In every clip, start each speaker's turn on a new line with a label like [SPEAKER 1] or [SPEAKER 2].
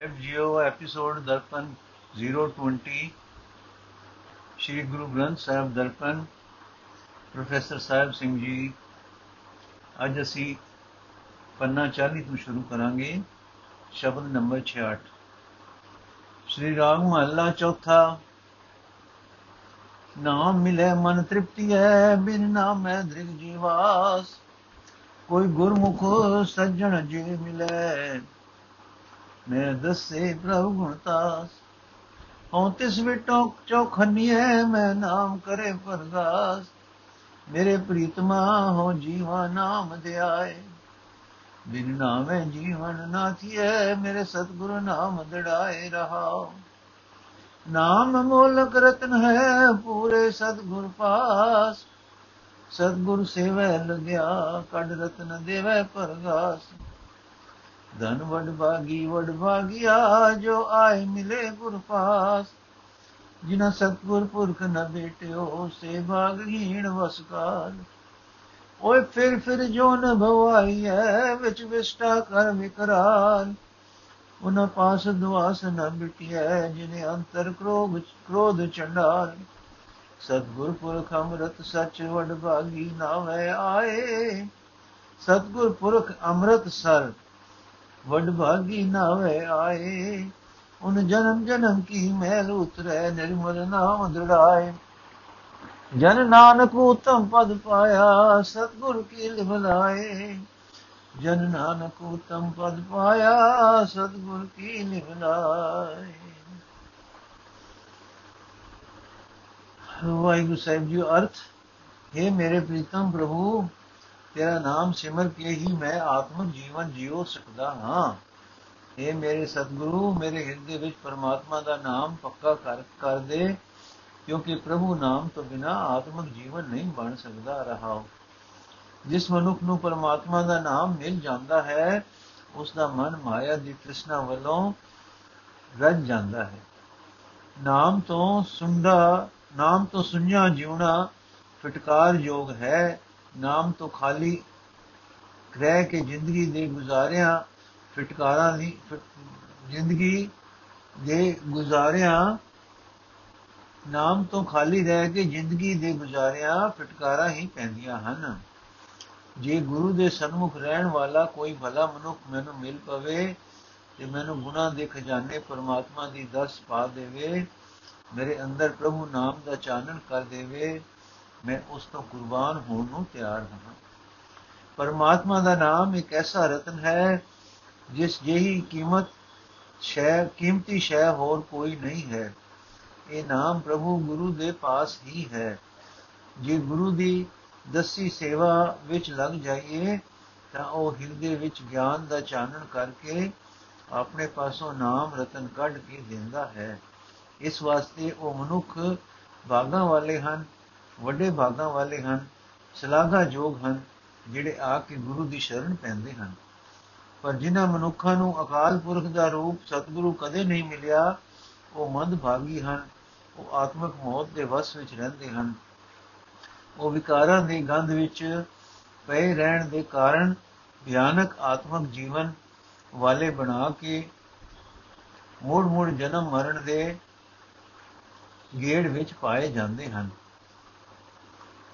[SPEAKER 1] JIO episode ਦਰਪਨ 020 ਸ਼੍ਰੀ ਗੁਰੂ ਗ੍ਰੰਥ ਸਾਹਿਬ ਦਰਪਨ professor Sahib Singh ji ਅੱਜ ਅਸੀਂ ਪੰਨਾ 40 ਤੋਂ ਸ਼ੁਰੂ ਕਰਾਂਗੇ ਸ਼ਬਦ ਨੰਬਰ 66 ਸ਼੍ਰੀ ਰਾਗ ਮਹੱਲਾ ਚੌਥਾ ਨਾਮ ਮਿਲੇ ਮਨ ਤ੍ਰਿਪਤੀ ਹੈ ਬਿਨ ਨਾਮੈ ਦ੍ਰਿਗ ਜੀਵਾਸ ਕੋਈ ਗੁਰਮੁਖ ਸੱਜਣ ਜੀ ਮਿਲੇ ਮੈਂ ਦਸੇ ਪ੍ਰਭ ਗੁਣਤਾਸ ਹਉ ਤਿਸ ਵਿਟੋ ਚੌਖਨੀਏ ਮੈਂ ਨਾਮ ਕਰੇ ਪਰਗਾਸ ਮੇਰੇ ਪ੍ਰੀਤਮਾ ਹੋ ਜੀਵਾ ਨਾਮ ਧਿਆਏ ਬਿਨ ਨਾਮੇ ਜੀਵਨ ਨਾ ਥੀਏ ਮੇਰੇ ਸਤਿਗੁਰੂ ਨਾਮ ਦੜਾਏ ਰਹਾਓ ਨਾਮ ਮੋਲਕ ਰਤਨ ਹੈ, ਪੂਰੇ ਸਤਿਗੁਰ ਪਾਸ। ਸਤਿਗੁਰ ਸੇਵੈ ਲਗਿਆ, ਕੱਢ ਰਤਨ ਦੇਵੈ ਪਰਗਾਸ ਧਨ ਵਡ ਭਾਗੀ, ਵਡ ਭਾਗਿਆ ਜੋ ਆਏ ਮਿਲੇ ਗੁਰ ਪਾਸ ਜਿਨਾ ਸਤਗੁਰ ਪੁਰਖ ਨ ਬੇਟਿਓ, ਸੇ ਭਾਗਹੀਣ ਵਸਕਾਰ ਓਏ ਫਿਰ ਫਿਰ ਜੋ ਨ ਭਵਾਈ ਹੈ ਵਿੱਚ ਵਿਸਟਾ ਕਰ ਵਿਕਰਾਲ। ਉਨ ਪਾਸ ਦੁਆਸ ਨ ਮਿਟਿਐ, ਜਿਨੇ ਅੰਤਰ ਕ੍ਰੋਧ ਕ੍ਰੋਧ ਚੰਡਾਲ। ਸਤਗੁਰ ਪੁਰਖ ਅੰਮ੍ਰਿਤ ਸਚ ਵਡ ਭਾਗੀ ਨਾਵੇਂ ਆਏ। ਸਤਗੁਰ ਪੁਰਖ ਅੰਮ੍ਰਿਤ ਸਰ ਵਡ ਭਾਗੀ ਨਾਵੇ ਆਏ ਉਨ ਜਨਮ ਜਨਮ ਕੀ ਮਹਿਲ ਉਤਰੈ ਨਿਰਮਲ ਨਾਮ ਦ੍ਰਿੜਾਏ ਜਨ ਨਾਨਕ ਉਤਮ ਪਦ ਪਾਇਆ ਸਤਗੁਰ ਕੀ ਲਿਵਲਾਏ ਜਨ ਨਾਨਕ ਉਤਮ ਪਦ ਪਾਇਆ ਸਤਗੁਰ ਕੀ ਲਿਵਲਾਏ ਵਾਹਿਗੁਰੂ ਸਾਹਿਬ ਜੀ ਅਰਥ ਹੈ ਮੇਰੇ ਪ੍ਰੀਤਮ ਪ੍ਰਭੂ ਤੇਰਾ ਨਾਮ ਸਿਮਰ ਕੇ ਹੀ ਮੈਂ ਆਤਮਿਕ ਜੀਵਨ ਜੀਉ ਸਕਦਾ ਹਾਂ। ਇਹ ਮੇਰੇ ਸਤਿਗੁਰੂ, ਮੇਰੇ ਹਿਰਦੇ ਵਿੱਚ ਪਰਮਾਤਮਾ ਦਾ ਨਾਮ ਪੱਕਾ ਕਰ ਕਰ ਦੇ, ਕਿਉਂਕਿ ਪ੍ਰਭੂ ਨਾਮ ਤੋਂ ਬਿਨਾ ਆਤਮਿਕ ਜੀਵਨ ਨਹੀਂ ਬਣ ਸਕਦਾ ਰਹਾ। ਜਿਸ ਮਨੁੱਖ ਨੂੰ ਪਰਮਾਤਮਾ ਦਾ ਨਾਮ ਮਿਲ ਜਾਂਦਾ ਹੈ ਉਸ ਦਾ ਮਨ ਮਾਇਆ ਦੀ ਤ੍ਰਿਸ਼ਨਾ ਵੱਲੋਂ ਰੱਜ ਜਾਂਦਾ ਹੈ। ਨਾਮ ਤੋਂ ਸੁੰਡਾ ਨਾਮ ਤੋਂ ਸੁਣਿਆ ਜਿਉਣਾ ਫਟਕਾਰ ਯੋਗ ਹੈ। ਨਾਮ ਤੋਂ ਖਾਲੀ ਰਹਿ ਕੇ ਜ਼ਿੰਦਗੀ ਦੇ ਗੁਜ਼ਾਰਿਆਂ, ਫਟਕਾਰਾਂ ਦੀ ਜ਼ਿੰਦਗੀ ਦੇ ਗੁਜ਼ਾਰਿਆਂ, ਨਾਮ ਤੋਂ ਖਾਲੀ ਰਹਿ ਕੇ ਜ਼ਿੰਦਗੀ ਦੇ ਗੁਜ਼ਾਰਿਆਂ, ਫਟਕਾਰਾਂ ਹੀ ਪੈਂਦੀਆਂ ਹਨ। ਜੇ ਗੁਰੂ ਦੇ ਸਨਮੁਖ ਰਹਿਣ ਵਾਲਾ ਕੋਈ ਭਲਾ ਮਨੁੱਖ ਮੈਨੂੰ ਮਿਲ ਪਵੇ ਤੇ ਮੈਨੂੰ ਗੁਨਾਹ ਦੇ ਖਜ਼ਾਨੇ ਪਰਮਾਤਮਾ ਦੀ ਦਸ ਪਾ ਦੇਵੇ, ਮੇਰੇ ਅੰਦਰ ਪ੍ਰਭੂ ਨਾਮ ਦਾ ਚਾਨਣ ਕਰ ਦੇਵੇ ਮੈਂ ਉਸ ਤੋਂ ਕੁਰਬਾਨ ਹੋਣ ਨੂੰ ਤਿਆਰ ਹਾਂ। ਪਰਮਾਤਮਾ ਦਾ ਨਾਮ ਇੱਕ ਐਸਾ ਰਤਨ ਹੈ, ਜਿਸ ਜਿਹੀ ਕੀਮਤ ਸ਼ੈ, ਕੀਮਤੀ ਸ਼ੈ ਹੋਰ ਕੋਈ ਨਹੀਂ ਹੈ। ਇਹ ਨਾਮ ਪ੍ਰਭੂ ਗੁਰੂ ਦੇ ਪਾਸ ਹੀ ਹੈ। ਜੇ ਗੁਰੂ ਦੀ ਦਸੀ ਸੇਵਾ ਵਿੱਚ ਲੱਗ ਜਾਈਏ, ਤਾਂ ਉਹ ਹਿਰਦੇ ਵਿੱਚ ਗਿਆਨ ਦਾ ਚਾਨਣ ਕਰਕੇ ਆਪਣੇ ਪਾਸੋਂ ਨਾਮ ਰਤਨ ਕੱਢ ਕੇ ਦਿੰਦਾ ਹੈ। ਇਸ ਵਾਸਤੇ ਉਹ ਮਨੁੱਖ ਭਾਗਾਂ ਵਾਲੇ ਹਨ। ਵੱਡੇ ਭਾਗਾਂ ਵਾਲੇ ਹਨ, ਸਲਾਘਾ ਜੋਗ ਹਨ, ਜਿਹੜੇ ਆ ਕੇ ਗੁਰੂ ਦੀ ਸ਼ਰਨ ਪੈਂਦੇ ਹਨ। ਪਰ ਜਿਨ੍ਹਾਂ ਮਨੁੱਖਾਂ ਨੂੰ ਅਕਾਲ ਪੁਰਖ ਦਾ ਰੂਪ ਸਤਿਗੁਰੂ ਕਦੇ ਨਹੀਂ ਮਿਲਿਆ, ਉਹ ਮੰਦ ਭਾਗੀ ਹਨ, ਉਹ ਆਤਮਿਕ ਮੌਤ ਦੇ ਵਸ ਵਿੱਚ ਰਹਿੰਦੇ ਹਨ। ਉਹ ਵਿਕਾਰਾਂ ਦੀ ਗੰਧ ਵਿੱਚ ਪਏ ਰਹਿਣ ਦੇ ਕਾਰਨ ਭਿਆਨਕ ਆਤਮਿਕ ਜੀਵਨ ਵਾਲੇ ਬਣਾ ਕੇ ਮੋੜ ਮੋੜ ਜਨਮ ਮਰਨ ਦੇ ਗੇੜ ਵਿੱਚ ਪਾਏ ਜਾਂਦੇ ਹਨ।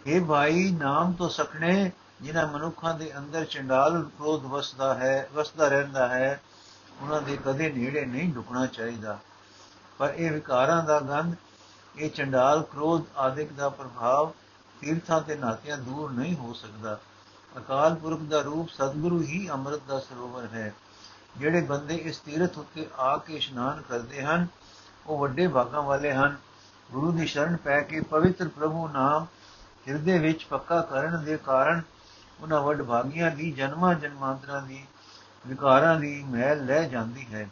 [SPEAKER 1] ਇਹ ਭਾਈ, ਨਾਮ ਤੋਂ ਸਖਣੇ, ਜਿਨ੍ਹਾਂ ਮਨੁੱਖਾਂ ਦੇ ਅੰਦਰ ਚੰਡਾਲ ਕ੍ਰੋਧ ਵਸਦਾ ਹੈ, ਵਸਦਾ ਰਹਿੰਦਾ ਹੈ, ਉਹਨਾਂ ਦੇ ਕਦੇ ਨੇੜੇ ਨਹੀਂ ਢੁਕਣਾ ਚਾਹੀਦਾ। ਪਰ ਇਹ ਵਿਕਾਰਾਂ ਦਾ ਗੰਧ, ਇਹ ਚੰਡਾਲ ਕ੍ਰੋਧ ਆਦਿਕ ਦਾ ਪ੍ਰਭਾਵ ਤੀਰਥਾਂ ਤੇ ਨਾਤਿਆਂ ਦੂਰ ਨਹੀਂ ਹੋ ਸਕਦਾ। ਅਕਾਲ ਪੁਰਖ ਦਾ ਰੂਪ ਸਤਿਗੁਰੂ ਹੀ ਅੰਮ੍ਰਿਤ ਦਾ ਸਰੋਵਰ ਹੈ। ਜਿਹੜੇ ਬੰਦੇ ਇਸ ਤੀਰਥ ਉੱਤੇ ਆ ਕੇ ਇਸ਼ਨਾਨ ਕਰਦੇ ਹਨ, ਉਹ ਵੱਡੇ ਭਾਗਾਂ ਵਾਲੇ ਹਨ। ਗੁਰੂ ਦੀ ਸ਼ਰਨ ਪੈ ਕੇ ਪਵਿੱਤਰ ਪ੍ਰਭੂ ਨਾਮ ਹਿਰਦੇ ਵਿੱਚ ਪੱਕਾ ਕਰਨ ਦੇ ਕਾਰਨ ਉਹਨਾਂ ਵੱਡ ਭਾਗੀਆਂ ਦੀ, ਜਨਮਾਂ ਜਨਮਾਂਤਰਾਂ ਦੀ, ਵਿਕਾਰਾਂ ਦੀ ਮਹਿਲ ਲੈ ਜਾਂਦੀ ਹੈ।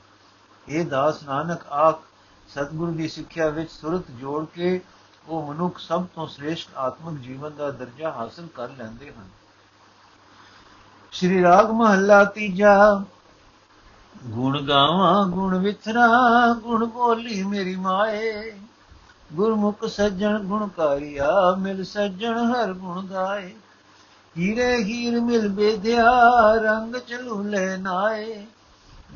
[SPEAKER 1] ਇਹ ਦਾਸ ਨਾਨਕ ਆਖ, ਸਤਿਗੁਰੂ ਦੀ ਸਿੱਖਿਆ ਵਿੱਚ ਸੁਰਤ ਜੋੜ ਕੇ ਉਹ ਮਨੁੱਖ ਸਭ ਤੋਂ ਸ੍ਰੇਸ਼ਟ ਆਤਮਿਕ ਜੀਵਨ ਦਾ ਦਰਜਾ ਹਾਸਲ ਕਰ ਲੈਂਦੇ ਹਨ। ਸ਼੍ਰੀ ਰਾਗ ਮਹੱਲਾ ਤੀਜਾ, ਗੁਣ ਗਾਵਾਂ, ਗੁਣ ਵਿਥਰਾ, ਗੁਣ ਬੋਲੀ ਮੇਰੀ ਮਾਏ। ਗੁਰਮੁਖ ਸੱਜਣ ਗੁਣਕਾਰੀਆ ਮਿਲ ਸੱਜਣ ਹਰ ਗੁਣ ਗਾਏ। ਹੀਰੇ ਹੀਰ ਮਿਲ ਬੇਧਿਆ ਰੰਗ ਚਲੂ ਲੈ ਨਾਏ।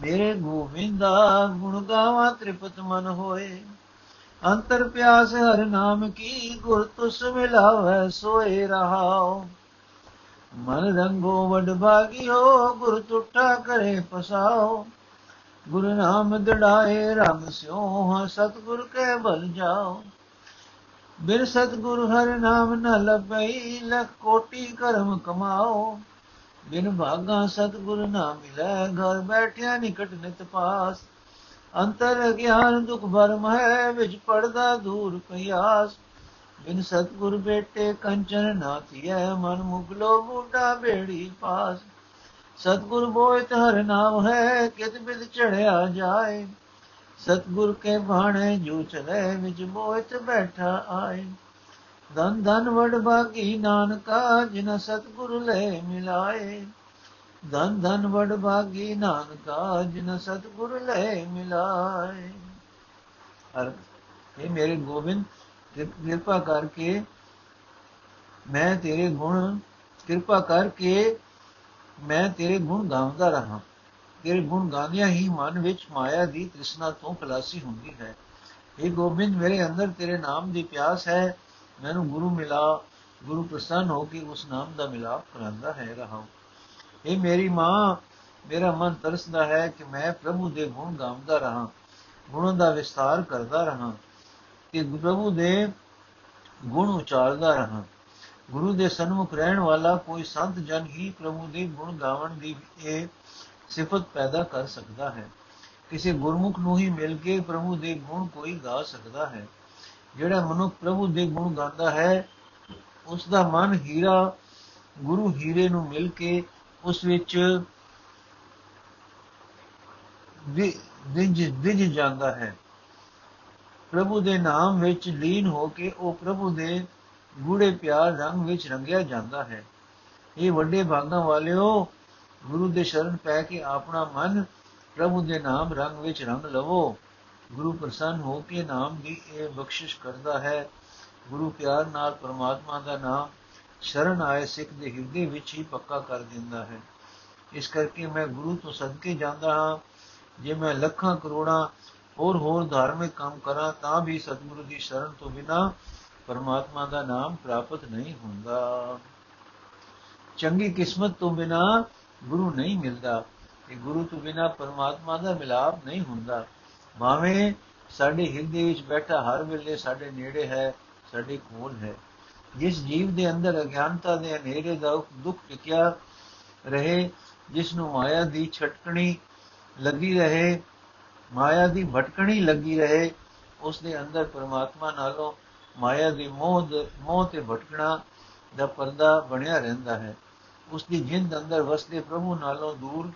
[SPEAKER 1] ਮੇਰੇ ਗੋਵਿੰਦਾ ਗੁਣ ਗਾਵਾਂ, ਤ੍ਰਿਪਤ ਮਨ ਹੋਏ। ਅੰਤਰ ਪਿਆਸ ਹਰ ਨਾਮ ਕੀ, ਗੁਰ ਤੁਸ ਮਿਲਾਵੇ ਸੋਏ ਰਹਾਓ ਮਨ ਰੰਗੋ ਵਡ ਭਾਗਿਓ, ਗੁਰ ਟੁੱਟਾ ਕਰੇ ਪਸਾਓ ਗੁਰੂ ਨਾਮ ਦੜਾਏ ਰੰਗ ਸਿਓ ਸਤਗੁਰ ਕੇ ਬਲ ਜਾਓ ਬਿਨ ਸਤਗੁਰ ਹਰ ਨਾਮ ਨ ਲਪਈ, ਲਖ ਕੋਟੀ ਕਰਮ ਕਮਾਓ ਬਿਨ ਭਾਗਾ ਸਤਗੁਰ ਨਾ ਮਿਲੈ, ਘਰ ਬੈਠਿਆ ਨਿਕਟ ਨਿਤ ਪਾਸ। ਅੰਤਰ ਗਿਆਨ ਦੁਖ ਭਰਮ ਹੈ, ਵਿਚ ਪੜਦਾ ਦੂਰ ਪਿਆਸ। ਬਿਨ ਸਤਗੁਰ ਬੇਟੇ, ਕੰਚਨ ਨਾ ਥੀਐ ਮਨ ਮੁਗਲੋ ਬੂਟਾ ਬੇੜੀ ਪਾਸ। ਸਤਗੁਰ ਬੋਇਤ ਹਰ ਨਾਮ ਹੈ, ਕਿਤ ਬਿਦ ਚੜਿਆ ਜਾਏ। ਸਤਗੁਰ ਕੇ ਬਾਣੇ ਜੋ ਚਲੇ ਵਿੱਚ ਬੋਇਤ ਬੈਠਾ ਆਏ। ਧਨ ਧਨ ਵਡ ਬਾਗੀ ਨਾਨਕਾ, ਜਿਨ ਸਤਗੁਰ ਲੈ ਮਿਲਾਏ। ਧਨ ਧਨ ਵਡ ਬਾਗੀ ਨਾਨਕਾ, ਜਿਨ ਸਤਗੁਰ ਲੈ ਮਿਲਾਏ। ਅਰਥ ਇਹ ਮੇਰੇ ਗੋਬਿੰਦ ਕਿਰਪਾ ਕਰਕੇ, ਮੈਂ ਤੇਰੇ ਗੁਣ ਕਿਰਪਾ ਕਰਕੇ ਮੈਂ ਤੇਰੇ ਗੁਣ ਗਾਉਂਦਾ ਰਹਾ। ਤੇਰੇ ਗੁਣ ਗਾਉਂਦਿਆਂ ਹੀ ਮਨ ਵਿੱਚ ਮਾਇਆ ਦੀ ਤ੍ਰਿਸ਼ਨਾ ਤੋਂ ਖਲਾਸੀ ਹੁੰਦੀ ਹੈ। ਇਹ ਗੋਬਿੰਦ, ਮੇਰੇ ਅੰਦਰ ਤੇਰੇ ਨਾਮ ਦੀ ਪਿਆਸ ਹੈ। ਮੈਨੂੰ ਗੁਰੂ ਮਿਲਾ, ਗੁਰੂ ਪ੍ਰਸੰਨ ਹੋ ਕੇ ਉਸ ਨਾਮ ਦਾ ਮਿਲਾਪ ਕਰਾਂਦਾ ਹੈ ਰਹਾ। ਇਹ ਮੇਰੀ ਮਾਂ, ਮੇਰਾ ਮਨ ਤਰਸਦਾ ਹੈ ਕਿ ਮੈਂ ਪ੍ਰਭੂ ਦੇ ਗੁਣ ਗਾਉਂਦਾ ਰਹਾ। ਗੁਣਾਂ ਦਾ ਵਿਸਤਾਰ ਕਰਦਾ ਰਹਾ ਕਿ ਪ੍ਰਭੂ ਦੇ ਗੁਣ ਉਚਾਰਦਾ ਰਹਾ। ਗੁਰੂ ਦੇ ਸਨਮੁਖ ਰਹਿਣ ਵਾਲਾ ਕੋਈ ਸੰਤ ਜਨ ਹੀ ਪ੍ਰਭੂ ਦੇ ਗੁਣ ਗਾਵਣ ਦੀ ਇਹ ਸਿਫਤ ਪੈਦਾ ਕਰ ਸਕਦਾ ਹੈ। ਕਿਸੇ ਗੁਰਮੁਖ ਨੂੰ ਹੀ ਮਿਲ ਕੇ ਪ੍ਰਭੂ ਦੇ ਗੁਣ ਕੋਈ ਗਾ ਸਕਦਾ ਹੈ। ਜਿਹੜਾ ਮਨੁੱਖ ਪ੍ਰਭੂ ਦੇ ਗੁਣ ਗਾਉਂਦਾ ਹੈ ਉਸ ਦਾ ਮਨ ਹੀਰਾ, ਗੁਰੂ ਹੀਰੇ ਨੂੰ ਮਿਲ ਕੇ ਉਸ ਵਿੱਚ ਵਿਜ ਵਿਜ ਜਾਂਦਾ ਹੈ। ਪ੍ਰਭੂ ਦੇ ਨਾਮ ਵਿੱਚ ਲੀਨ ਹੋ ਕੇ ਉਹ ਪ੍ਰਭੂ ਦੇ ਗੂੜੇ ਪਿਆਰ ਰੰਗ ਵਿੱਚ ਰੰਗਿਆ ਜਾਂਦਾ ਹੈ। ਇਹ ਵੱਡੇ ਭਾਗਾਂ ਵਾਲਿਓ ਗੁਰੂ ਦੇ ਸ਼ਰਨ ਪੈ ਕੇ ਆਪਣਾ ਮਨ ਪ੍ਰਭੂ ਦੇ ਨਾਮ ਰੰਗ ਵਿੱਚ ਰੰਗ ਲਵੋ। ਗੁਰੂ ਪ੍ਰਸੰਨ ਹੋ ਕੇ ਨਾਮ ਦੀ ਇਹ ਬਖਸ਼ਿਸ਼ ਕਰਦਾ ਹੈ। ਗੁਰੂ ਪਿਆਰ ਨਾਲ ਪਰਮਾਤਮਾ ਦਾ ਨਾਮ ਸ਼ਰਨ ਆਏ ਸਿੱਖ ਦੇ ਹਿਰਦੇ ਵਿੱਚ ਹੀ ਪੱਕਾ ਕਰ ਦਿੰਦਾ ਹੈ। ਇਸ ਕਰਕੇ ਮੈਂ ਗੁਰੂ ਤੋਂ ਸਦਕੇ ਜਾਂਦਾ ਹਾਂ। ਜੇ ਮੈਂ ਲੱਖਾਂ ਕਰੋੜਾਂ ਹੋਰ ਹੋਰ ਧਾਰਮਿਕ ਕੰਮ ਕਰਾਂ ਤਾਂ ਵੀ ਸਤਿਗੁਰੂ ਦੀ ਸ਼ਰਨ ਤੋਂ ਬਿਨਾ ਪਰਮਾਤਮਾ ਦਾ ਨਾਮ ਪ੍ਰਾਪਤ ਨਹੀਂ ਹੁੰਦਾ। ਚੰਗੀ ਕਿਸਮਤ ਤੋਂ ਬਿਨਾ ਗੁਰੂ ਨਹੀਂ ਮਿਲਦਾ। ਇਹ ਗੁਰੂ ਤੋਂ ਬਿਨਾ ਪਰਮਾਤਮਾ ਦਾ ਮਿਲਾਪ ਨਹੀਂ ਹੁੰਦਾ। ਭਾਵੇਂ ਸਾਡੇ ਹਿਰਦੇ ਵਿੱਚ ਬੈਠਾ ਹਰ ਵੇਲੇ ਸਾਡੇ ਨੇੜੇ ਹੈ, ਸਾਡੇ ਕੋਲ ਹੈ। ਜਿਸ ਜੀਵ ਦੇ ਅੰਦਰ ਅਗਿਆਨਤਾ ਦੇ ਹਨੇਰੇ ਦਾ ਦੁੱਖ ਟਿਕਿਆ ਰਹੇ, ਜਿਸ ਨੂੰ ਮਾਇਆ ਦੀ ਛਟਕਣੀ ਲੱਗੀ ਰਹੇ, ਮਾਇਆ ਦੀ ਭਟਕਣੀ ਲੱਗੀ ਰਹੇ, ਉਸ ਦੇ ਅੰਦਰ ਪਰਮਾਤਮਾ ਨਾਲੋਂ ਮਾਇਆ ਦੀ ਮੋਹ ਮੋਹ ਤੇ ਭਟਕਣਾ ਦਾ ਪਰਦਾ ਬਣਿਆ ਰਹਿੰਦਾ ਹੈ। ਉਸ ਦੀ ਜਿੰਦ ਅੰਦਰ ਵਸਦੇ ਪ੍ਰਭੂ ਨਾਲੋਂ ਦੂਰ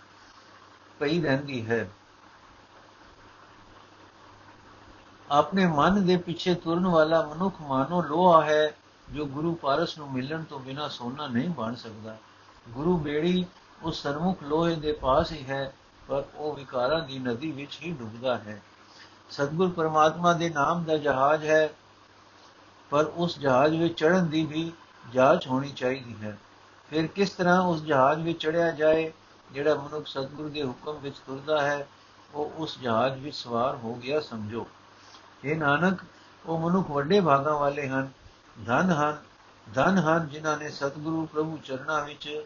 [SPEAKER 1] ਪਈ ਰਹਿੰਦੀ ਹੈ। ਆਪਣੇ ਮਨ ਦੇ ਪਿੱਛੇ ਤੁਰਨ ਵਾਲਾ ਮਨੁੱਖ ਮਾਨੋ ਲੋਹਾ ਹੈ, ਜੋ ਗੁਰੂ ਪਾਰਸ ਨੂੰ ਮਿਲਣ ਤੋਂ ਬਿਨਾ ਸੋਨਾ ਨਹੀਂ ਬਣ ਸਕਦਾ। ਗੁਰੂ ਬੇੜੀ ਉਸ ਸਰਮੁਖ ਲੋਹੇ ਦੇ ਪਾਸ ਹੀ ਹੈ, ਪਰ ਉਹ ਵਿਕਾਰਾਂ ਦੀ ਨਦੀ ਵਿੱਚ ਹੀ ਡੁੱਬਦਾ ਹੈ। ਸਤਗੁਰ ਪਰਮਾਤਮਾ ਦੇ ਨਾਮ ਦਾ ਜਹਾਜ਼ ਹੈ ਪਰ ਉਸ ਜਹਾਜ਼ ਵਿੱਚ ਚੜ੍ਹਨ ਦੀ ਵੀ ਜਾਂਚ ਹੋਣੀ ਚਾਹੀਦੀ ਹੈ। ਫਿਰ ਕਿਸ ਤਰ੍ਹਾਂ ਉਸ ਜਹਾਜ਼ ਵਿੱਚ ਚੜਿਆ ਜਾਏ, ਜਿਹੜਾ ਮਨੁੱਖ ਸਤਗੁਰ ਦੇ ਹੁਕਮ ਵਿੱਚ ਤੁਰਦਾ ਹੈ, ਉਹ ਉਸ ਜਹਾਜ਼ ਵਿੱਚ ਸਵਾਰ ਹੋ ਗਿਆ ਸਮਝੋ। ਇਹ ਨਾਨਕ, ਉਹ ਮਨੁੱਖ ਵੱਡੇ ਭਾਗਾਂ ਵਾਲੇ ਹਨ, ਧਨ ਹਨ ਧਨ ਹਨ ਜਿਨ੍ਹਾਂ ਨੇ ਸਤਿਗੁਰੂ ਪ੍ਰਭੂ ਚਰਨਾਂ ਵਿੱਚ,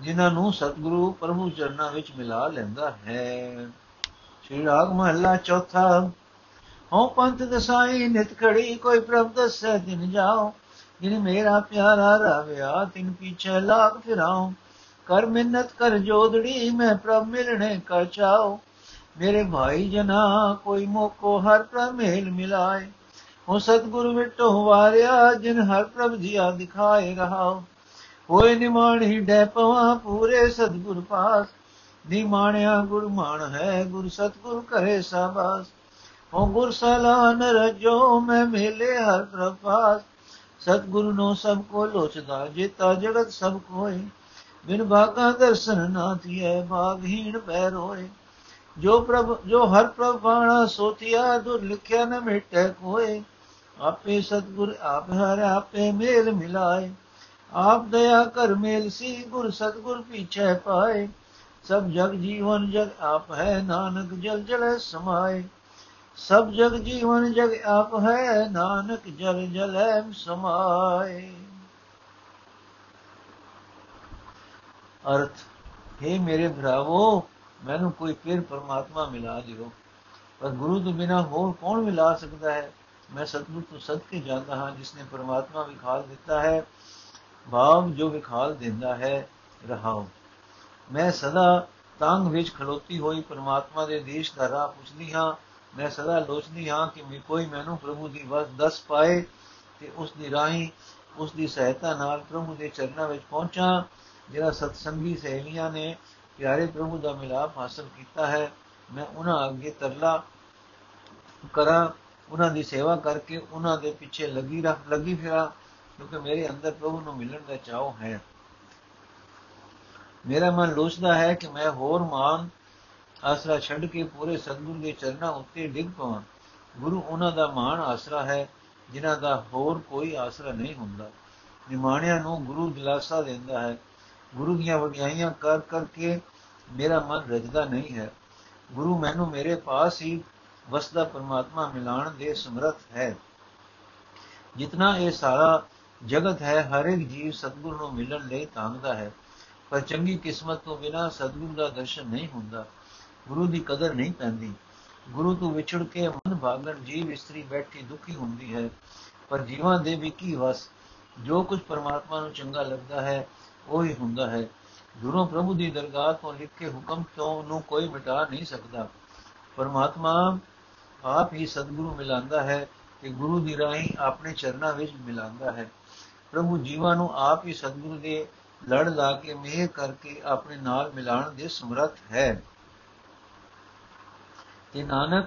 [SPEAKER 1] ਜਿਨ੍ਹਾਂ ਨੂੰ ਸਤਿਗੁਰੂ ਪ੍ਰਭੂ ਚਰਨਾਂ ਵਿੱਚ ਮਿਲਾ ਲੈਂਦਾ ਹੈ। ਸ਼੍ਰੀ ਰਾਗ ਮਹੱਲਾ ਚੌਥਾ ਹਉ ਪੰਥ ਦਸਾਈ, ਨਿਤ ਖੜੀ ਕੋਈ ਪ੍ਰਭ ਦਸੈ ਦਿਨ ਜਾਓ, ਜਿਨ ਮੇਰਾ ਪਿਆਰਾ ਰਾਵਿਆ, ਤਿਨ ਪਿਛੇ ਲਾਗ ਫਿਰਾਉ ਕਰ ਮਿੰਨਤ, ਕਰ ਜੋਦੜੀ ਮੈਂ ਪ੍ਰਭ ਮਿਲਣੇ ਕਾ ਚਾਓ। ਮੇਰੇ ਭਾਈ ਜਨਾ, ਕੋਈ ਮੋਕੋ ਹਰ ਪ੍ਰਮੇਲ ਮਿਲਾਏ। ਹੋ ਸਤਗੁਰ ਵਿਟੋ ਵਾਰਿਆ, ਜਿਨ ਹਰ ਪ੍ਰਭ ਜੀਆ ਦਿਖਾਏ ਰਹਾ ਹੋਏ ਨਿਮਾਣ ਹੀ ਡੈ ਪਵਾ ਪੂਰੇ ਸਤਗੁਰ ਪਾਸ। ਨਿਮਾਣਿਆ ਗੁਰ ਮਾਨ ਹੈ, ਗੁਰ ਸਤਗੁਰ ਕਰੇ ਸਾਬਾਸ। ਹੋ ਗੁਰ ਸਲਾਨ ਰਜੋ, ਮੈਂ ਮੇਲੇ ਹਰ ਪ੍ਰਭ ਪਾਸ ਸਤਗੁਰ ਨੋ ਸਭ ਕੋ ਲੋਚਦਾ, ਜੇਤਾ ਜਗਤ ਸਭ ਕੋਏ। ਬਿਨ ਭਾਗਾ ਦਰਸ਼ਨ ਨਾ ਥੀਏ ਭਾਗਹੀਣ ਬੈ ਰੋਏ ਜੋ ਪ੍ਰਭ, ਜੋ ਹਰ ਪ੍ਰਭ ਬਾਣਾ ਸੋਤਿਆ ਦੁਰ ਲਿਖਿਆ ਨ ਮਿਟੈ ਕੋਏ। ਆਪੇ ਸਤਗੁਰ ਆਪ ਹਰ ਆਪੇ ਮੇਲ ਮਿਲਾਏ। ਆਪ ਦਇਆ ਕਰ ਮੇਲ ਸੀ, ਗੁਰ ਸਤਗੁਰ ਪੀਛੇ ਪਾਏ। ਸਭ ਜਗ ਜੀਵਨ ਜਗ ਆਪ ਹੈ, ਨਾਨਕ ਜਲ ਜਲ ਸਮਾਏ। ਸਭ ਜਗ ਜੀਵਨ ਜਗ ਆਪ ਹੈ, ਨਾਨਕ ਜਲ ਜਲ ਸਮਾਏ। ਅਰਥ, ਹੈ ਮੇਰੇ ਭਰਾਵੋ, ਮੈਨੂੰ ਕੋਈ ਫਿਰ ਪਰਮਾਤਮਾ ਮਿਲਾ ਦਿਓ। ਪਰ ਗੁਰੂ ਤੋਂ ਬਿਨਾ ਹੋਰ ਕੌਣ ਮਿਲਾ ਸਕਦਾ ਹੈ? ਮੈਂ ਸਤਿਗੁਰ ਤੋਂ ਸਦਕੇ ਜਾਂਦਾ ਹਾਂ, ਜਿਸ ਨੇ ਪਰਮਾਤਮਾ ਵਿਖਾਲ ਦਿੱਤਾ ਹੈ। ਭਾਵ ਜੋ ਵਿਖਾਲ ਦਿੰਦਾ ਹੈ ਰਹਾਉ ਮੈਂ ਸਦਾ ਤੰਗ ਵਿੱਚ ਖਲੋਤੀ ਹੋਈ ਪਰਮਾਤਮਾ ਦੇ ਦੇਸ਼ ਦਾ ਰਾਹ ਪੁੱਛਦੀ ਹਾਂ। ਮੈਂ ਸਦਾ ਲੋਚਦੀ ਹਾਂ ਕਿ ਮੈਂ ਕੋਈ ਮੈਨੂੰ ਪ੍ਰਭੂ ਦੀ ਵਸ ਦਸ ਪਾਏ ਤੇ ਉਸ ਦੀ ਰਾਹੀਂ ਉਸ ਦੀ ਸਹਾਇਤਾ ਨਾਲ ਪ੍ਰਭੂ ਦੇ ਚਰਨਾਂ ਵਿੱਚ ਪਹੁੰਚਾਂ, ਜਿਹੜਾ ਸਤਸੰਗੀ ਸਹੇਲੀਆਂ ਨੇ ਪਿਆਰੇ ਪ੍ਰਭੂ ਦਾ ਮਿਲਾਪ ਹਾਸਲ ਕੀਤਾ ਹੈ। ਮੈਂ ਉਹਨਾਂ ਅੱਗੇ ਤਰਲਾ ਕਰਾਂ, ਉਹਨਾਂ ਦੀ ਸੇਵਾ ਕਰਕੇ ਉਹਨਾਂ ਦੇ ਪਿੱਛੇ ਲੱਗੀ ਰੱਖ ਲੱਗੀ ਫਿਰਾਂ, ਕਿਉਂਕਿ ਮੇਰੇ ਅੰਦਰ ਪ੍ਰਭੂ ਨੂੰ ਮਿਲਣ ਦਾ ਚਾਹ ਹੈ। ਮੇਰਾ ਮਨ ਲੋਚਦਾ ਹੈ ਕਿ ਮੈਂ ਹੋਰ ਮਾਨ ਆਸਰਾ ਛੱਡ ਕੇ ਪੂਰੇ ਸਤਗੁਰੂ ਦੇ ਚਰਨਾਂ ਉੱਤੇ ਡਿੱਗ ਪਵਾਂ। ਗੁਰੂ ਉਹਨਾਂ ਦਾ ਮਾਨ ਆਸਰਾ ਹੈ, ਜਿਨ੍ਹਾਂ ਦਾ ਹੋਰ ਕੋਈ ਆਸਰਾ ਨਹੀਂ ਹੁੰਦਾ। ਨਿਮਾਣਿਆਂ ਨੂੰ ਗੁਰੂ ਦਿਲਾਸਾ ਦਿੰਦਾ ਹੈ। ਗੁਰੂ ਦੀਆਂ ਵਡਿਆਈਆਂ ਕਰ ਕਰਕੇ ਮੇਰਾ ਮਨ ਰਜਦਾ ਨਹੀਂ ਹੈ। ਗੁਰੂ ਮੈਨੂੰ ਮੇਰੇ ਪਾਸ ਹੀ ਵਸਦਾ ਪਰਮਾਤਮਾ ਮਿਲਾਣ ਦੇ ਸਮਰੱਥ ਹੈ। ਜਿਤਨਾ ਇਹ ਸਾਰਾ ਜਗਤ ਹੈ ਹਰ ਇੱਕ ਜੀਵ ਸਤਗੁਰੂ ਨੂੰ ਮਿਲਣ ਲਈ ਤਾਂਗਦਾ ਹੈ। ਪਰ ਚੰਗੀ ਕਿਸਮਤ ਤੋਂ ਬਿਨਾ ਸਤਗੁਰੂ ਦਾ ਦਰਸ਼ਨ ਨਹੀਂ ਹੁੰਦਾ। ਗੁਰੂ ਦੀ ਕਦਰ ਨਹੀਂ ਪੈਂਦੀ। ਗੁਰੂ ਤੋਂ ਵਿਛੜ ਕੇ ਮਨ ਭਾਗਣ ਜੀਵ ਇਸਤਰੀ ਬੈਠੀ ਦੁਖੀ ਹੁੰਦੀ ਹੈ। ਪਰ ਜੀਵਾਂ ਦੇ ਵੀ ਕੀ ਵਸ? ਜੋ ਕੁਝ ਪਰਮਾਤਮਾ ਨੂੰ ਚੰਗਾ ਲੱਗਦਾ ਹੈ, ਉਹ ਹੀ ਹੁੰਦਾ ਹੈ। ਗੁਰੂ ਪ੍ਰਭੂ ਦੀ ਦਰਗਾਹ ਤੋਂ ਲਿਖੇ ਹੁਕਮ ਤੋਂ ਨੂੰ ਕੋਈ ਮਿਟਾ ਨਹੀਂ ਸਕਦਾ। ਪਰਮਾਤਮਾ ਆਪ ਹੀ ਸਤਿਗੁਰੂ ਮਿਲਾਂਦਾ ਹੈ ਕਿ ਗੁਰੂ ਦੀ ਰਾਹੀਂ ਆਪਣੇ ਚਰਨਾਂ ਵਿੱਚ ਮਿਲਾਂਦਾ ਹੈ। ਪ੍ਰਭੂ ਜੀਵਾਂ ਨੂੰ ਆਪ ਹੀ ਸਤਿਗੁਰੂ ਦੇ ਲੜ ਲਾ ਕੇ ਮਿਹਰ ਕਰਕੇ ਆਪਣੇ ਨਾਲ ਮਿਲਾਣ ਦੇ ਸਮਰੱਥ ਹੈ। ਤੇ ਨਾਨਕ,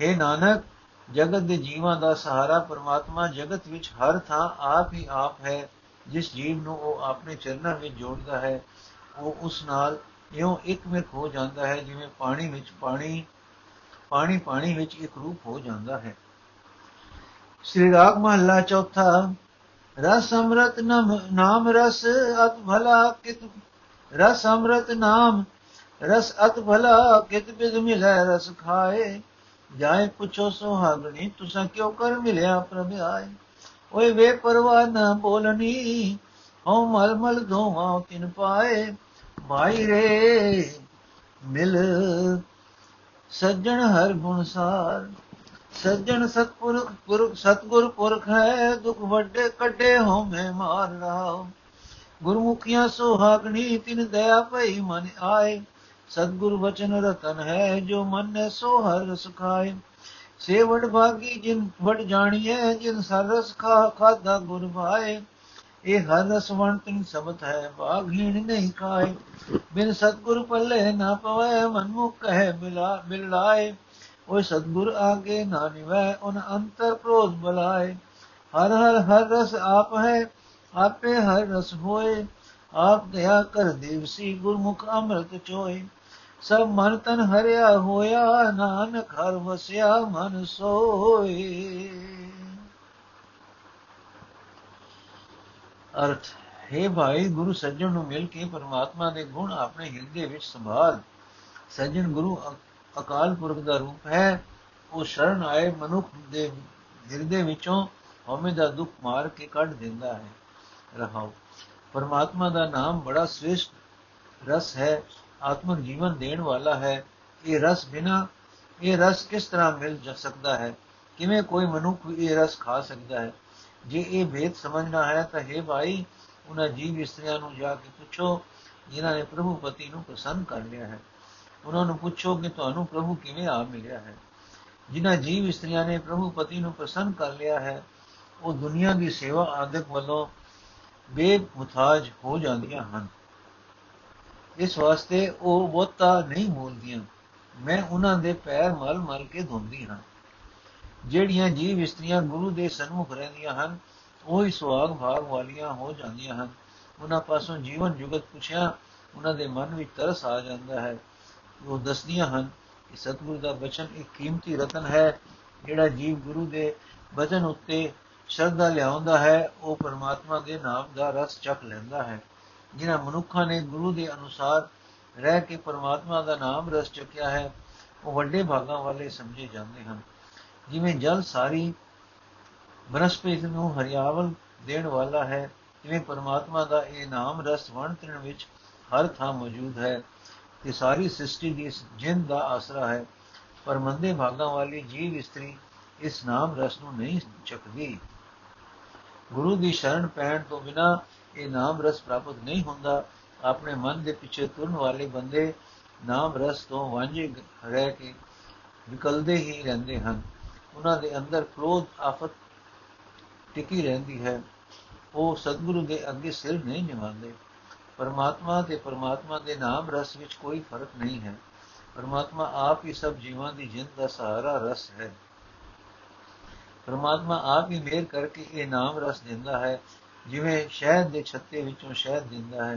[SPEAKER 1] ਹੈ ਨਾਨਕ, ਜਗਤ ਦੇ ਜੀਵਾਂ ਦਾ ਸਹਾਰਾ ਪਰਮਾਤਮਾ ਜਗਤ ਵਿੱਚ ਹਰ ਥਾਂ ਆਪ ਹੀ ਆਪ ਹੈ, ਜਿਸ ਜੀਵ ਨੂੰ ਉਹ ਆਪਣੇ ਚਰਨਾਂ ਵਿੱਚ ਜੋੜਦਾ ਹੈ, ਉਹ ਉਸ ਨਾਲ ਇਉਂ ਇੱਕ ਮਿਕ ਹੋ ਜਾਂਦਾ ਹੈ, ਜਿਵੇਂ ਪਾਣੀ ਵਿੱਚ ਪਾਣੀ ਪਾਣੀ ਪਾਣੀ ਵਿੱਚ ਇੱਕ ਰੂਪ ਹੋ ਜਾਂਦਾ ਹੈ। ਸ੍ਰੀ ਰਾਗ ਮਹੱਲਾ ਚੌਥਾ, ਰਸ ਅੰਮ੍ਰਿਤ ਨਾਮ ਰਸ ਅਤ ਭਲਾ ਕਿਤ। ਰਸ ਅੰਮ੍ਰਿਤ ਨਾਮ ਰਸ ਅਤ ਭਲਾ ਕਿਤ ਬਿਦ ਮਿਲੈ ਰਸ ਖਾਏ। ਜਾਏ ਪੁੱਛੋ ਸੁਹਾਗਣੀ, ਤੁਸਾਂ ਕਿਉ ਕਰ ਮਿਲਿਆ ਪ੍ਰਭ ਆਏ। ਓਏ ਵੇ ਪਰਵਾਹ ਨਾ ਬੋਲਣੀ, ਹਉ ਮਲ ਮਲ ਧੋਵਾ ਤਿਨ ਪਾਏ। ਭਾਈ ਰੇ ਮਿਲ ਸੱਜਣ ਹਰ ਗੁਣ ਸਾਰ। ਸੱਜਣ ਸਤਪੁਰਖ ਪੁਰਖ ਸਤਗੁਰ ਪੁਰਖ ਹੈ, ਦੁਖ ਵੱਡੇ ਕੱਢੇ ਹੋਵੇਂ ਮਾਰ ਰਹਾ। ਗੁਰਮੁਖੀਆਂ ਸੁਹਾਗਣੀ, ਤਿਨ ਦਇਆ ਭਈ ਮਨ ਆਏ। ਸਤਗੁਰ ਵਚਨ ਰਤਨ ਹੈ ਜੋ ਮਨ ਨੇ ਸੋ ਹਰ ਸੁਖਾਏ ਸੇਵੜ ਭਾਗੀ ਜਿਨ ਵਟ ਜਾਣੀਏ ਜਿਨ ਸਰਸ ਖਾ ਖਾਦਾ ਗੁਰ ਭਾਏ। ਇਹ ਹਰ ਰਸ ਵੰਤਨ ਸਬਤ ਹੈ ਬਾਗਹੀਣ ਨਹੀਂ ਕਾਏ। ਬਿਨ ਸਤਗੁਰ ਪੱਲੇ ਨਾ ਪਵੇ, ਮਨ ਮੁਖ ਕਹੇ ਮਿਲਾ ਮਿਲਾਏ ਓਏ ਸਤਗੁਰ ਆਗੇ ਨਾ ਨਿਵੈ, ਉਨ ਅੰਤਰ ਕ੍ਰੋਧ ਬਲਾਏ। ਹਰ ਹਰ ਹਰ ਰਸ ਆਪ ਹੈ, ਆਪੇ ਹਰ ਰਸ ਹੋਏ। ਆਪ ਦਇਆ ਕਰ ਦੇਵਸੀ ਗੁਰਮੁਖ ਅੰਮ੍ਰਿਤ ਚੋਏ। ਸਭ ਮਨ ਤਨ ਹਰਿਆ ਹੋਇਆ, ਨਾਨਕ ਹਰ ਵਸਿਆ ਮਨ ਸੋਏ। ਅਰਥ, ਹੈ ਭਾਈ, ਗੁਰੂ ਸੱਜਣ ਨੂੰ ਮਿਲ ਕੇ ਪਰਮਾਤਮਾ ਦੇ ਗੁਣ ਆਪਣੇ ਹਿਰਦੇ ਵਿੱਚ ਸੰਭਾਲ। ਸੱਜਣ ਗੁਰੂ ਅਕਾਲ ਪੁਰਖ ਦਾ ਰੂਪ ਹੈ। ਉਹ ਸ਼ਰਨ ਆਏ ਮਨੁੱਖ ਦੇ ਹਿਰਦੇ ਵਿੱਚੋਂ ਹਉਮੈ ਦਾ ਦੁੱਖ ਮਾਰ ਕੇ ਕੱਢ ਦਿੰਦਾ ਹੈ। ਰਹਾਓ। ਪਰਮਾਤਮਾ ਦਾ ਨਾਮ ਬੜਾ ਸ੍ਰੇਸ਼ਟ ਰਸ ਹੈ। ਆਤਮਿਕ ਜੀਵਨ ਦੇਣ ਵਾਲਾ ਹੈ, ਇਹ ਰਸ ਬਿਨਾ, ਇਹ ਰਸ ਕਿਸ ਤਰ੍ਹਾਂ ਮਿਲ ਜਾ ਸਕਦਾ ਹੈ? ਕਿਵੇਂ ਕੋਈ ਮਨੁੱਖ ਇਹ ਰਸ ਖਾ ਸਕਦਾ ਹੈ? ਜੇ ਇਹ ਭੇਦ ਸਮਝਣਾ ਹੈ ਤਾਂ ਹੈ ਭਾਈ, ਉਹਨਾਂ ਜੀਵ ਇਸਤਰੀਆਂ ਨੂੰ ਜਾ ਕੇ ਪੁੱਛੋ, ਜਿਨ੍ਹਾਂ ਨੇ ਪ੍ਰਭੂ ਪਤੀ ਨੂੰ ਪਸੰਦ ਕਰ ਲਿਆ ਹੈ। ਉਹਨਾਂ ਨੂੰ ਪੁੱਛੋ ਕਿ ਤੁਹਾਨੂੰ ਪ੍ਰਭੂ ਕਿਵੇਂ ਆ ਮਿਲਿਆ ਹੈ? ਜਿਨ੍ਹਾਂ ਜੀਵ ਇਸਤਰੀਆਂ ਨੇ ਪ੍ਰਭੂ ਪਤੀ ਨੂੰ ਪਸੰਦ ਕਰ ਲਿਆ ਹੈ, ਉਹ ਦੁਨੀਆ ਦੀ ਸੇਵਾ ਆਦਿਕ ਵੱਲੋਂ ਬੇਮੁਤਾਜ ਹੋ ਜਾਂਦੀਆਂ ਹਨ। ਇਸ ਵਾਸਤੇ ਉਹ ਬਹੁਤਾ ਨਹੀਂ ਬੋਲਦੀਆਂ। ਮੈਂ ਉਹਨਾਂ ਦੇ ਪੈਰ ਮਲ ਮਲ ਕੇ ਧੋਂਦੀ ਹਾਂ। ਜਿਹੜੀਆਂ ਜੀਵ ਇਸਤਰੀਆਂ ਗੁਰੂ ਦੇ ਸਨਮੁਖ ਰਹਿੰਦੀਆਂ ਹਨ, ਉਹ ਹੀ ਸੁਆਗ ਭਾਗ ਵਾਲੀਆਂ ਹੋ ਜਾਂਦੀਆਂ ਹਨ। ਉਹਨਾਂ ਪਾਸੋਂ ਜੀਵਨ ਜੁਗਤ ਪੁੱਛਿਆ, ਉਹਨਾਂ ਦੇ ਮਨ ਵਿੱਚ ਤਰਸ ਆ ਜਾਂਦਾ ਹੈ। ਉਹ ਦੱਸਦੀਆਂ ਹਨ ਕਿ ਸਤਿਗੁਰੂ ਦਾ ਬਚਨ ਇੱਕ ਕੀਮਤੀ ਰਤਨ ਹੈ, ਜਿਹੜਾ ਜੀਵ ਗੁਰੂ ਦੇ ਬਚਨ ਉੱਤੇ ਸ਼ਰਧਾ ਲਿਆਉਂਦਾ ਹੈ, ਉਹ ਪਰਮਾਤਮਾ ਦੇ ਨਾਮ ਦਾ ਰਸ ਚੱਕ ਲੈਂਦਾ ਹੈ। ਜਿਨ੍ਹਾਂ ਮਨੁੱਖਾਂ ਨੇ ਗੁਰੂ ਦੇ ਅਨੁਸਾਰ ਰਹਿ ਕੇ ਪਰਮਾਤਮਾ ਦਾ ਨਾਮ ਰਸ ਚੁੱਕਿਆ ਹੈ, ਉਹ ਵੱਡੇ ਭਾਗਾਂ ਵਾਲੇ ਸਮਝੇ ਜਾਂਦੇ ਹਨ। ਜਿਵੇਂ ਜਲ ਸਾਰੀ ਬਨਸਪਤੀ ਨੂੰ ਹਰਿਆਵਲ ਦੇਣ ਵਾਲਾ ਹੈ ਜਿਵੇਂ ਪਰਮਾਤਮਾ ਦਾ ਇਹ ਨਾਮ ਰਸ ਵਣ ਤ੍ਰਿਣ ਵਿੱਚ ਹਰ ਥਾਂ ਮੌਜੂਦ ਹੈ ਤੇ ਸਾਰੀ ਸ੍ਰਿਸ਼ਟੀ ਦੀ ਜਿੰਦ ਦਾ ਆਸਰਾ ਹੈ। ਪਰ ਮੰਦੇ ਭਾਗਾਂ ਵਾਲੀ ਜੀਵ ਇਸਤਰੀ ਇਸ ਨਾਮ ਰਸ ਨੂੰ ਨਹੀਂ ਚੱਕਦੀ। ਗੁਰੂ ਦੀ ਸ਼ਰਨ ਪੈਣ ਤੋਂ ਬਿਨਾ ਇਹ ਨਾਮ ਰਸ ਪ੍ਰਾਪਤ ਨਹੀਂ ਹੁੰਦਾ। ਆਪਣੇ ਮਨ ਦੇ ਪਿੱਛੇ ਤੁਰਨ ਵਾਲੇ ਬੰਦੇ ਨਾਮ ਰਸ ਤੋਂ ਵਾਂਝੇ ਰਹਿ ਕੇ ਵਿਕਲਦੇ ਹੀ ਰਹਿੰਦੇ ਹਨ। ਉਹਨਾਂ ਦੇ ਅੰਦਰ ਕ੍ਰੋਧ, ਆਫਤ ਟਿਕੀ ਰਹਿੰਦੀ ਹੈ। ਉਹ ਸਤਿਗੁਰੂ ਦੇ ਅੱਗੇ ਸਿਰ ਨਹੀਂ ਨਿਵਾਉਂਦੇ। ਪਰਮਾਤਮਾ ਤੇ ਪਰਮਾਤਮਾ ਦੇ ਨਾਮ ਰਸ ਵਿੱਚ ਕੋਈ ਫ਼ਰਕ ਨਹੀਂ ਹੈ। ਪਰਮਾਤਮਾ ਆਪ ਹੀ ਸਭ ਜੀਵਾਂ ਦੀ ਜਿੰਦ ਦਾ ਸਹਾਰਾ ਰਸ ਹੈ। ਪਰਮਾਤਮਾ ਆਪ ਹੀ ਮੇਰ ਕਰਕੇ ਇਹ ਨਾਮ ਰਸ ਦਿੰਦਾ ਹੈ। ਜਿਵੇਂ ਸ਼ਹਿਦ ਦੇ ਛੱਤੇ ਵਿੱਚੋਂ ਸ਼ਹਿਦ ਦਿੰਦਾ ਹੈ,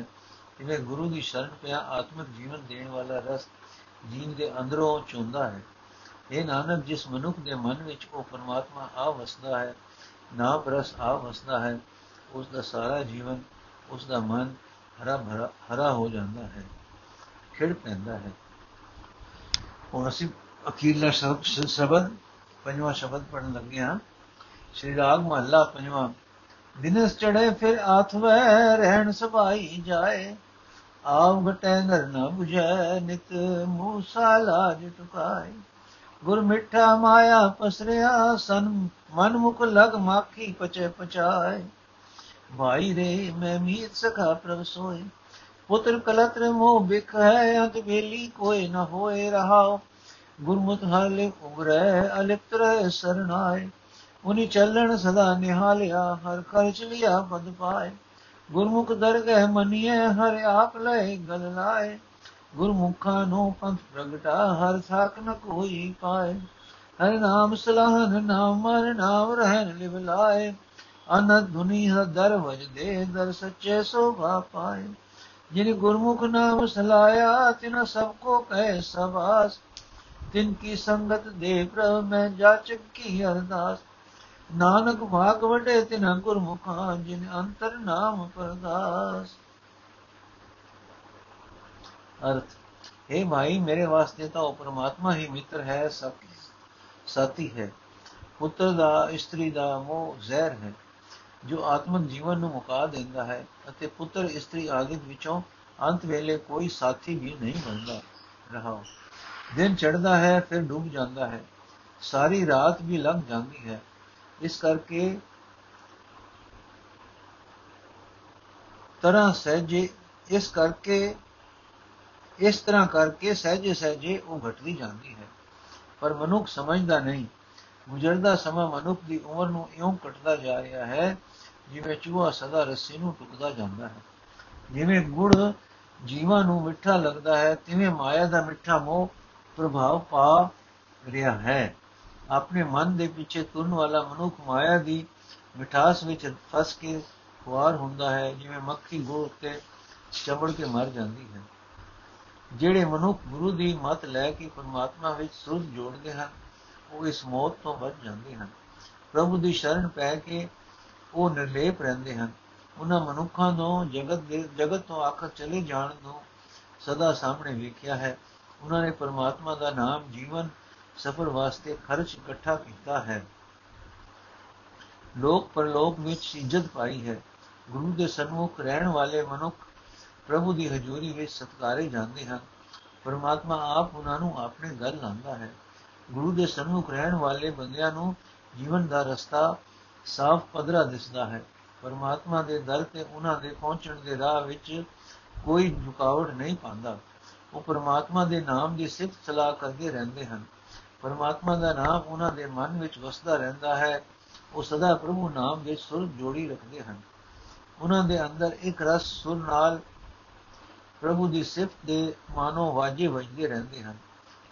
[SPEAKER 1] ਜਿਵੇਂ ਗੁਰੂ ਦੀ ਸ਼ਰਨ ਪਿਆ ਆਤਮਿਕ ਜੀਵਨ ਦੇਣ ਵਾਲਾ ਰਸ ਜੀਵ ਦੇ ਅੰਦਰੋਂ ਚੁੰਦਾ ਹੈ। ਇਹ ਨਾਨਕ, ਜਿਸ ਮਨੁੱਖ ਦੇ ਮਨ ਵਿੱਚ ਉਹ ਪਰਮਾਤਮਾ ਆ ਵਸਦਾ ਹੈ ਨਾਮ ਰਸ ਆ ਵਸਦਾ ਹੈ, ਉਸ ਦਾ ਸਾਰਾ ਜੀਵਨ, ਉਸ ਦਾ ਮਨ ਹਰਾ ਭਰਾ, ਹਰਾ ਹੋ ਜਾਂਦਾ ਹੈ, ਖਿੜ ਪੈਂਦਾ ਹੈ। ਹੁਣ ਅਸੀਂ ਅਖੀਰਲਾ ਸ਼ਬਦ, ਪੰਜਵਾਂ ਸ਼ਬਦ ਪੜਨ ਲੱਗੇ ਹਾਂ। ਸ਼੍ਰੀ ਰਾਗ ਮਹੱਲਾ ਪੰਜਵਾਂ ਦਿਨਸ ਚੜੇ ਫਿਰ ਆਥਵੈ ਰਹਿਣ ਸਭਾਈ ਜਾਏ। ਆਵ ਘਟੈ ਨਰ ਨ 부ਜੈ ਨਿਤ ਮੂਸਾ ਲਾਜ ਟੁਕਾਏ। ਗੁਰ ਮਿੱਠਾ ਮਾਇਆ ਪਸਰਿਆ, ਸਨ ਮਨ ਮੁਖ ਲਗ ਮਾਖੀ ਪਚੇ ਪਚਾਏ। ਭਾਈ ਰੇ, ਮੈਂ ਮੀਤ ਸਖਾ ਪ੍ਰਭ ਸੋਏ। ਪੁੱਤਰ ਕਲਤਰ ਮੋਹ ਬਿਖ ਹੈ, ਅੰਤ ਵੇਲੀ ਕੋਈ ਨ ਹੋਏ ਰਹਾਓ ਗੁਰਮੁਖ ਹਾਲੇ ਉਗਰੈ, ਅਲਿਪਤ ਰਹਿ ਸਰਨਾਏ ਉਨੀ ਚੱਲਣ ਸਦਾ ਨਿਹਾਲਿਆ, ਹਰ ਖਰਚ ਲਿਆ ਪਦ ਪਾਏ। ਗੁਰਮੁਖ ਦਰਗਹਿ ਮਨੀਏ ਹਰ ਆਪ ਲੈ ਗਲ ਲਾਏ। ਗੁਰਮੁਖਾਂ ਨੂੰ ਪੰਥ ਪ੍ਰਗਟਾ, ਹਰ ਸਾਖ ਨ ਕੋਈ ਪਾਏ। ਹਰ ਨਾਮ ਸਲਾਹਨ, ਨਾਮ ਮਰ ਨਾਮ ਰਹਿਣ ਲਿਵ ਲਾਏ। ਅਨੰਦ ਧੁਨੀ ਦਰ ਵਜ ਦੇ, ਦਰ ਸੱਚੇ ਸੋਭਾ ਪਾਏ। ਜਿਨ ਗੁਰਮੁਖ ਨਾਮ ਸਲਾਇਆ, ਤਿਨ ਸਭ ਕੋ ਕਹਿ ਸਵਾਸ। ਤਿਨ ਕੀ ਸੰਗਤ ਦੇ ਪ੍ਰਭ, ਮੈਂ ਜਾਚਕ ਕੀ ਅਰਦਾਸ। ਨਾਨਕ ਭਾਗ ਵਡੇ ਤਿਨ ਗੁਰਮੁਖਾਂ ਜਿਨ ਅੰਤਰ ਨਾਮ ਪਰਦਾਸ ਅਰਥ हे ਭਾਈ ਮੇਰੇ ਵਾਸਤੇ ਤਾਂ ਉਹ ਪਰਮਾਤਮਾ ਹੀ ਮਿੱਤਰ ਹੈ ਸਭ ਸਾਥੀ ਹੈ ਪੁੱਤਰ ਦਾ ਇਸਤਰੀ ਦਾ ਮੋਹ ਜ਼ਹਿਰ ਹੈ ਜੋ ਆਤਮਿਕ ਜੀਵਨ ਨੂੰ ਮੁਕਾ ਦਿੰਦਾ ਹੈ ਅਤੇ ਪੁੱਤਰ ਇਸਤਰੀ ਆਦਿਕ ਵਿੱਚੋਂ ਅੰਤ ਵੇਲੇ ਕੋਈ ਸਾਥੀ ਵੀ ਨਹੀਂ ਬਣਦਾ ਰਹਾ ਦਿਨ ਚੜਦਾ ਹੈ ਫਿਰ ਡੁੱਬ ਜਾਂਦਾ ਹੈ ਸਾਰੀ ਰਾਤ ਵੀ ਲੰਘ ਜਾਂਦੀ ਹੈ ਇਸ ਕਰਕੇ ਤਰ੍ਹਾਂ ਸਹਿਜੇ, ਇਸ ਕਰਕੇ, ਇਸ ਤਰ੍ਹਾਂ ਕਰਕੇ ਸਹਿਜੇ ਸਹਿਜੇ ਉਹ ਘਟਦੀ ਜਾਂਦੀ ਹੈ। ਪਰ ਮਨੁੱਖ ਸਮਝਦਾ ਨਹੀਂ। ਗੁਜ਼ਰਦਾ ਸਮਾਂ ਮਨੁੱਖ ਦੀ ਉਮਰ ਨੂੰ ਇਉਂ ਘਟਦਾ ਜਾ ਰਿਹਾ ਹੈ ਜਿਵੇਂ ਚੂਹਾ ਸਦਾ ਰੱਸੀ ਨੂੰ ਟੁਕਦਾ ਜਾਂਦਾ ਹੈ। ਜਿਵੇਂ ਗੁੜ ਜੀਵਾਂ ਨੂੰ ਮਿੱਠਾ ਲੱਗਦਾ ਹੈ, ਤਿਵੇਂ ਮਾਇਆ ਦਾ ਮਿੱਠਾ ਮੋਹ ਪ੍ਰਭਾਵ ਪਾ ਰਿਹਾ ਹੈ। ਆਪਣੇ ਮਨ ਦੇ ਪਿੱਛੇ ਤੁਰਨ ਵਾਲਾ ਮਨੁੱਖ ਮਾਇਆ ਦੀ ਮਿਠਾਸ ਵਿੱਚ ਫਸ ਕੇ ਖੁਆਰ ਹੁੰਦਾ ਹੈ, ਜਿਵੇਂ ਮੱਖੀ ਗੁੜ ਉੱਤੇ ਚਮੜ ਕੇ ਮਰ ਜਾਂਦੀ ਹੈ। ਜਿਹੜੇ ਮਨੁੱਖ ਗੁਰੂ ਦੀ ਮਤ ਲੈ ਕੇ ਪਰਮਾਤਮਾ ਵਿੱਚ ਸੁਰ ਜੋੜਦੇ ਹਨ, ਉਹ ਇਸ ਮੌਤ ਤੋਂ ਬਚ ਜਾਂਦੇ ਹਨ। ਪ੍ਰਭੂ ਦੀ ਸ਼ਰਨ ਪੈ ਕੇ ਉਹ ਨਿਰਲੇਪ ਰਹਿੰਦੇ ਹਨ। ਉਹਨਾਂ ਮਨੁੱਖਾਂ ਨੂੰ ਜਗਤ ਦੇ, ਜਗਤ ਤੋਂ ਆਖਰ ਚਲੇ ਜਾਣ ਨੂੰ ਸਦਾ ਸਾਹਮਣੇ ਵੇਖਿਆ ਹੈ। ਉਹਨਾਂ ਨੇ ਪਰਮਾਤਮਾ ਦਾ ਨਾਮ ਜੀਵਨ ਸਫਰ ਵਾਸਤੇ ਖਰਚ ਇਕੱਠਾ ਕੀਤਾ ਹੈ। ਲੋਕ ਪਰਲੋਕ ਵਿੱਚ ਇੱਜ਼ਤ ਪਾਈ ਹੈ। ਗੁਰੂ ਦੇ ਸਨਮੁਖ ਰਹਿਣ ਵਾਲੇ ਮਨੁੱਖ ਪ੍ਰਭੂ ਦੀ ਹਜ਼ੂਰੀ ਵਿੱਚ ਸਤਕਾਰੇ ਜਾਂਦੇ ਹਨ। ਪਰਮਾਤਮਾ ਆਪ ਉਹਨਾਂ ਨੂੰ ਆਪਣੇ ਘਰ ਲਾਂਦਾ ਹੈ। ਗੁਰੂ ਦੇ ਸਨਮੁਖ ਰਹਿਣ ਵਾਲੇ ਬੰਦਿਆਂ ਨੂੰ ਜੀਵਨ ਦਾ ਰਸਤਾ ਸਾਫ਼ ਪਧਰਾ ਦਿਸਦਾ ਹੈ। ਪਰਮਾਤਮਾ ਦੇ ਦਰ ਤੇ ਉਹਨਾਂ ਦੇ ਪਹੁੰਚਣ ਦੇ ਰਾਹ ਵਿੱਚ ਕੋਈ ਰੁਕਾਵਟ ਨਹੀਂ ਪਾਉਂਦਾ। ਉਹ ਪਰਮਾਤਮਾ ਦੇ ਨਾਮ ਦੀ ਸਿਫਤ ਸਲਾਹ ਕਰਦੇ ਰਹਿੰਦੇ ਹਨ। ਪਰਮਾਤਮਾ ਦਾ ਨਾਮ ਉਹਨਾਂ ਦੇ ਮਨ ਵਿੱਚ ਵਸਦਾ ਰਹਿੰਦਾ ਹੈ, ਉਹ ਸਦਾ ਪ੍ਰਭੂ ਨਾਮ ਦੇ ਸੁਰ ਜੋੜੀ ਰੱਖਦੇ ਹਨ। ਉਹਨਾਂ ਦੇ ਅੰਦਰ ਇੱਕ ਰਸ ਸੁਰ ਨਾਲ ਪ੍ਰਭੂ ਦੀ ਸਿਫਤ ਦੇ ਮਾਨੋ ਵਾਜੇ ਵਜਦੇ ਰਹਿੰਦੇ ਹਨ।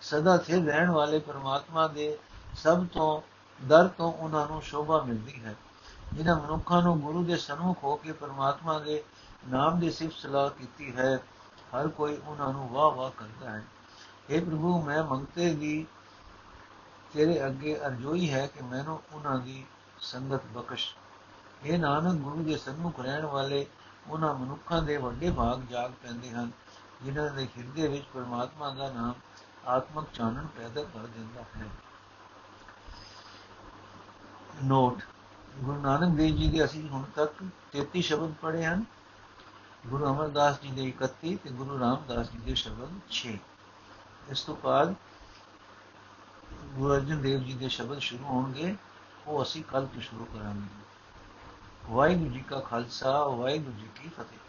[SPEAKER 1] ਸਦਾ ਸਥਿਰ ਰਹਿਣ ਵਾਲੇ ਪਰਮਾਤਮਾ ਦੇ ਸਭ ਤੋਂ ਦਰ ਤੋਂ ਉਹਨਾਂ ਨੂੰ ਸ਼ੋਭਾ ਮਿਲਦੀ ਹੈ। ਜਿਨ੍ਹਾਂ ਮਨੁੱਖਾਂ ਨੂੰ ਗੁਰੂ ਦੇ ਸਨਮੁਖ ਹੋ ਕੇ ਪਰਮਾਤਮਾ ਦੇ ਨਾਮ ਦੀ ਸਿਫਤ ਸਲਾਹ ਕੀਤੀ ਹੈ, ਹਰ ਕੋਈ ਉਹਨਾਂ ਨੂੰ ਵਾਹ ਵਾਹ ਕਰਦਾ ਹੈ। اے ਪ੍ਰਭੂ, ਮੈਂ ਮੰਗਤੇ ਦੀ ਤੇਰੇ ਅੱਗੇ ਅਰਜ਼ੋਈ ਹੈ ਕਿ ਮੈਨੂੰ ਉਹਨਾਂ ਦੀ ਸੰਗਤ ਬਖਸ਼। ਇਹ ਨਾਨਕ, ਗੁਰੂ ਦੇ ਸਨਮੁਖ ਰਹਿਣ ਵਾਲੇ ਉਹਨਾਂ ਮਨੁੱਖਾਂ ਦੇ ਵੱਡੇ ਭਾਗ ਜਾਗ ਪੈਂਦੇ ਹਨ, ਜਿਨ੍ਹਾਂ ਦੇ ਹਿਰਦੇ ਵਿੱਚ ਪਰਮਾਤਮਾ ਦਾ ਨਾਮ ਆਤਮਕ ਚਾਨਣ ਪੈਦਾ ਕਰ ਦਿੰਦਾ ਹੈ। ਨੋਟ ਗੁਰੂ ਨਾਨਕ ਦੇਵ ਜੀ ਦੇ ਅਸੀਂ ਹੁਣ ਤੱਕ 33 ਸ਼ਬਦ ਪੜ੍ਹੇ ਹਨ, ਗੁਰੂ ਅਮਰਦਾਸ ਜੀ ਦੇ 31 ਤੇ ਗੁਰੂ ਰਾਮਦਾਸ ਜੀ ਦੇ ਸ਼ਬਦ 6 ਇਸ ਤੋਂ ਬਾਅਦ ਗੁਰੂ ਅਰਜਨ ਦੇਵ ਜੀ ਦੇ ਸ਼ਬਦ ਸ਼ੁਰੂ ਹੋਣਗੇ, ਉਹ ਅਸੀਂ ਕੱਲ ਤੋਂ ਸ਼ੁਰੂ ਕਰਾਂਗੇ। ਵਾਹਿਗੁਰੂ ਜੀ ਕਾ ਖਾਲਸਾ, ਵਾਹਿਗੁਰੂ ਜੀ ਕੀ ਫਤਿਹ।